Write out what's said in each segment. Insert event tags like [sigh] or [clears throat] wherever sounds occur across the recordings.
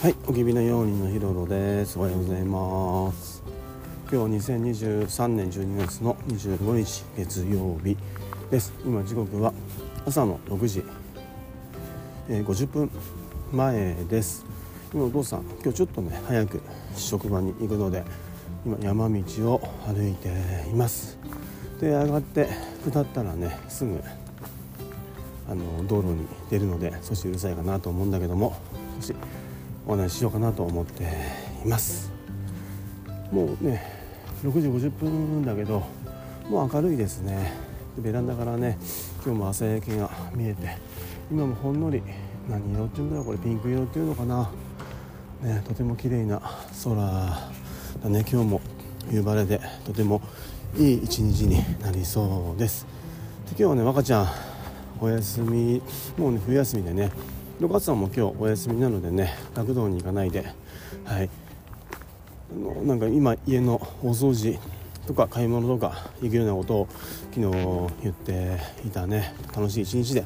はい、おきびのようにのひろろです。おはようございます。今日は2023年12月の25日月曜日です。今時刻は朝の6時、えー50分前です。今お父さん、今日ちょっとね早く職場に行くので、今山道を歩いています。で上がって下ったらねすぐあの道路に出るので少しうるさいかなと思うんだけども少しお話ししようかなと思っています。もうね。6時50分だけどもう明るいですね。ベランダからね今日も朝焼けが見えて今もほんのり何色っていうんだろうこれピンク色っていうのかな。ねとても綺麗な空だね。今日も冬晴れでとてもいい一日になりそうです。で今日はね若ちゃんお休みもうね冬休みでね6月さんも今日お休みなのでね学童に行かないで。はい。あのなんか今家のお掃除とか買い物とか行くようなことを昨日言っていたね。楽しい一日で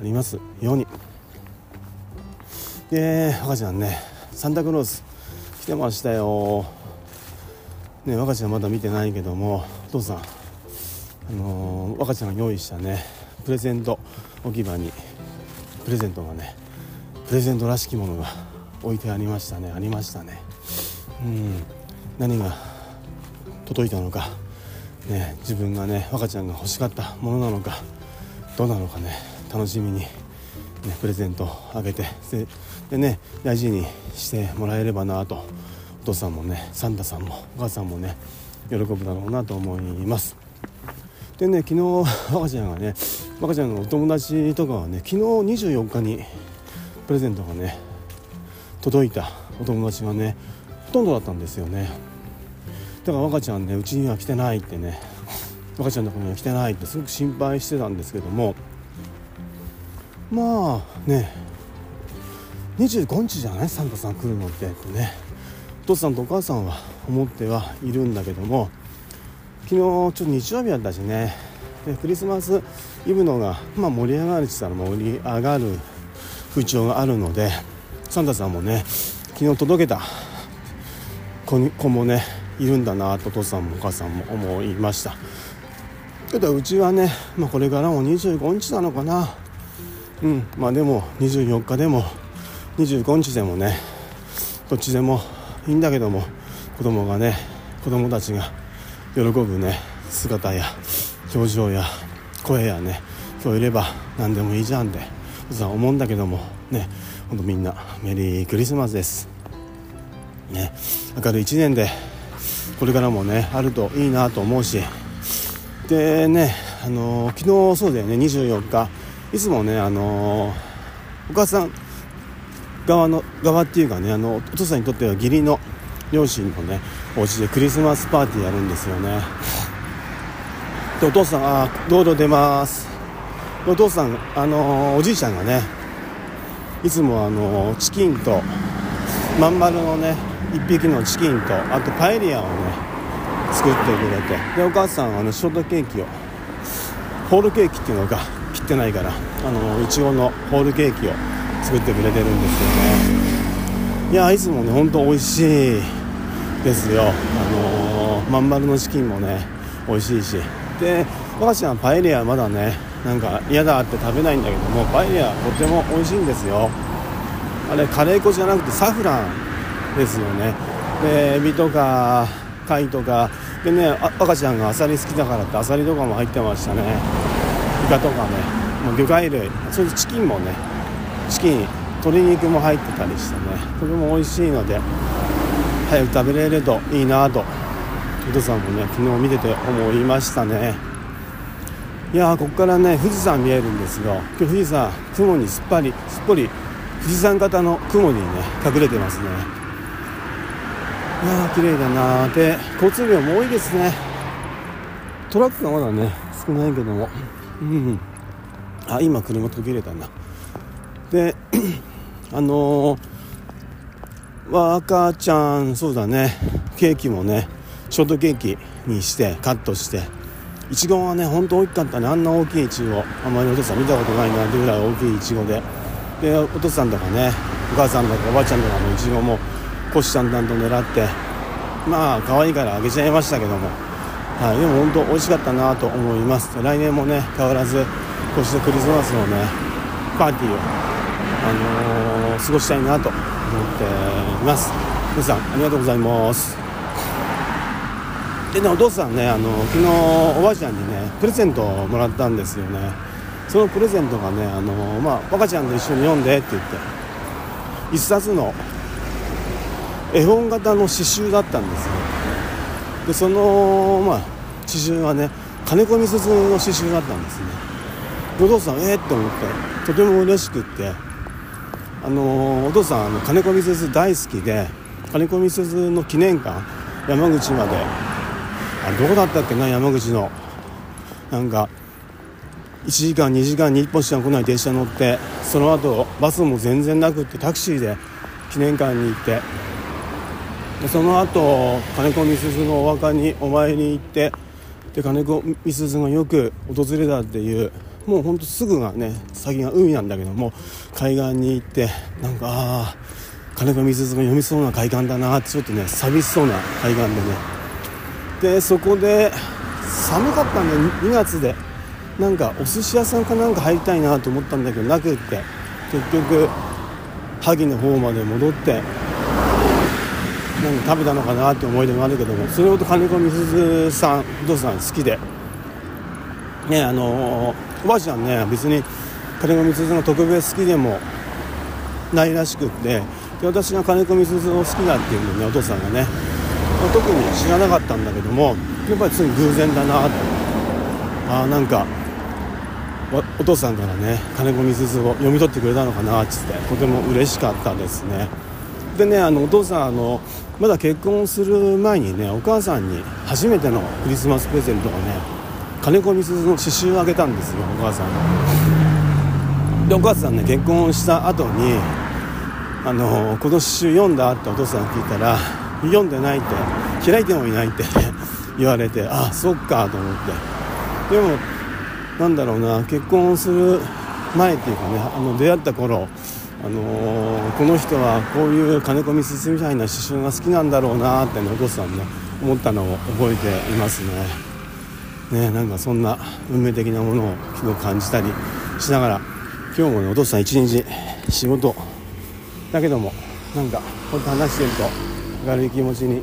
ありますように。で赤ちゃんねサンタクロース来てましたよ。ね若ちゃんまだ見てないけどもお父さんあのー若ちゃんが用意したねプレゼント置き場にプレゼントがねプレゼントらしきものが置いてありましたね。ありましたね。うん。何が届いたのか。ね自分がね若ちゃんが欲しかったものなのか。どうなのかね。楽しみに、ね、プレゼントあげて。ででね大事にしてもらえればなと。お父さんもねサンタさんもお母さんもね喜ぶだろうなと思います。でね昨日若ちゃんがね若ちゃんのお友達とかはね昨日24日にプレゼントがね届いた。お友達がねほとんどだったんですよね。だから若ちゃんねうちには来てないってね若ちゃんのとこには来てないってすごく心配してたんですけども。まあね25日じゃない？サンタさん来るのってってね。お父さんとお母さんは思ってはいるんだけども。昨日ちょっと日曜日だったしね。クリスマスイブのが、まあ、盛り上がるって言ったら盛り上がる風潮があるのでサンタさんもね昨日届けた子に子もねいるんだなとお父さんもお母さんも思いました。けどうちはね、まあ、これからも25日なのかな。うんまあでも24日でも25日でもねどっちでもいいんだけども子供がね子供たちが喜ぶね姿や表情や声やね今日いれば何でもいいじゃんってさ思うんだけどもねほんとみんなメリークリスマスです。ね明るい1年でこれからもねあるといいなと思うし。でねあの昨日そうだよね24日。いつもねあのお母さん側の側っていうかねあのお父さんにとっては義理の両親のねお家でクリスマスパーティーやるんですよね。でお父さんあ道路出ます。お父さんあのおじいちゃんがねいつもあのチキンとまん丸のね1匹のチキンとあとパエリアをね作ってくれてでお母さんはあのショートケーキをホールケーキっていうのが切ってないからあのいちごのホールケーキを作ってくれてるんですよね。いやいつもねほんと美味しいですよ。あのーまん丸のチキンもね美味しいし。で若ちゃんはパエリアまだねなんか嫌だって食べないんだけどもパエリアとても美味しいんですよ。あれカレー粉じゃなくてサフランですよね。でエビとか貝とか。でね赤ちゃんがアサリ好きだからってアサリとかも入ってましたね。イカとかね。もう魚介類。それでチキンもねチキン鶏肉も入ってたりしてね。とても美味しいので早く食べれるといいなとお父さんもね昨日見てて思いましたね。いやここからね富士山見えるんですよ今日富士山雲にすっぱりすっぽり富士山型の雲にね隠れてますね。いやー綺麗だなーで交通量も多いですね。トラックがまだね少ないけども。うんあ今車途切れたな。で [clears throat] あのー、赤ちゃんそうだね。ケーキもねショートケーキにしてカットしていちごはねほんと大きかったね。あんな大きいいちごあんまりお父さん見たことないなってぐらい大きいいちごで。でお父さんとかねお母さんとかおばあちゃんとかのいちごも虎視眈々と狙って。まあ可愛いからあげちゃいましたけども、はい、でも本当美味しかったなと思います。来年もね変わらずこうしてクリスマスのねパーティーを、あのー、過ごしたいなと思っています。皆さんありがとうございます。でねお父さんねあの昨日おばあちゃんにねプレゼントをもらったんですよね。そのプレゼントがねあのまあ若ちゃんと一緒に読んでって言って一冊の絵本型の刺繍だったんですよ。でそのまあ刺繍はね金子みすずの刺繍だったんですね。お父さんえー、って思ってとても嬉しくってあのお父さんあの金子みすず大好きで金子みすずの記念館山口まであれどこだったっけな山口の。なんか1時間2時間に1本しか来ない電車乗ってその後バスも全然なくってタクシーで記念館に行って。でその後金子みすずのお墓にお参りに行ってで金子みすずがよく訪れたっていうもうほんとすぐがね先が海なんだけども海岸に行ってなんかああ金子みすずが読みそうな海岸だなってちょっとね寂しそうな海岸でね。でそこで寒かったんで2月で。なんかお寿司屋さんかなんか入りたいなと思ったんだけどなくって。結局萩の方まで戻ってなんか食べたのかなって思い出もあるけどもそれほど金子みすずさんお父さん好きで。ねあのおばあちゃんね別に金子みすずの特別好きでもないらしくってで私が金子みすずを好きだっていうのねお父さんがね特に知らなかったんだけどもやっぱりつい偶然だなとあなんかお父さんからね金子みすずを読み取ってくれたのかなっつって。とても嬉しかったですね。でねあのお父さんあのまだ結婚する前にねお母さんに初めてのクリスマスプレゼントがね金子みすずの刺繍をあげたんですよお母さんでお母さんね結婚した後にあのこの刺繍読んだってお父さん聞いたら読んでないって開いてもいないって [laughs] 言われてあそっかと思って。でもなんだろうな結婚する前っていうかねあの出会った頃あのー、この人はこういう金子みすみたいな刺繍が好きなんだろうなってねお父さんね思ったのを覚えていますね。ねなんかそんな運命的なものを昨日感じたりしながら今日もねお父さん一日仕事だけどもなんかこうやって話してると明るい気持ちに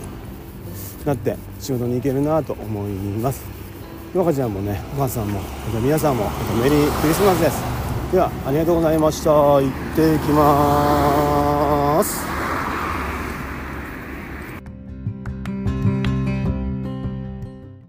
なって仕事に行けるなと思います。若ちゃんもねお母さんも皆さんもメリークリスマスです。ではありがとうございました。行ってきます。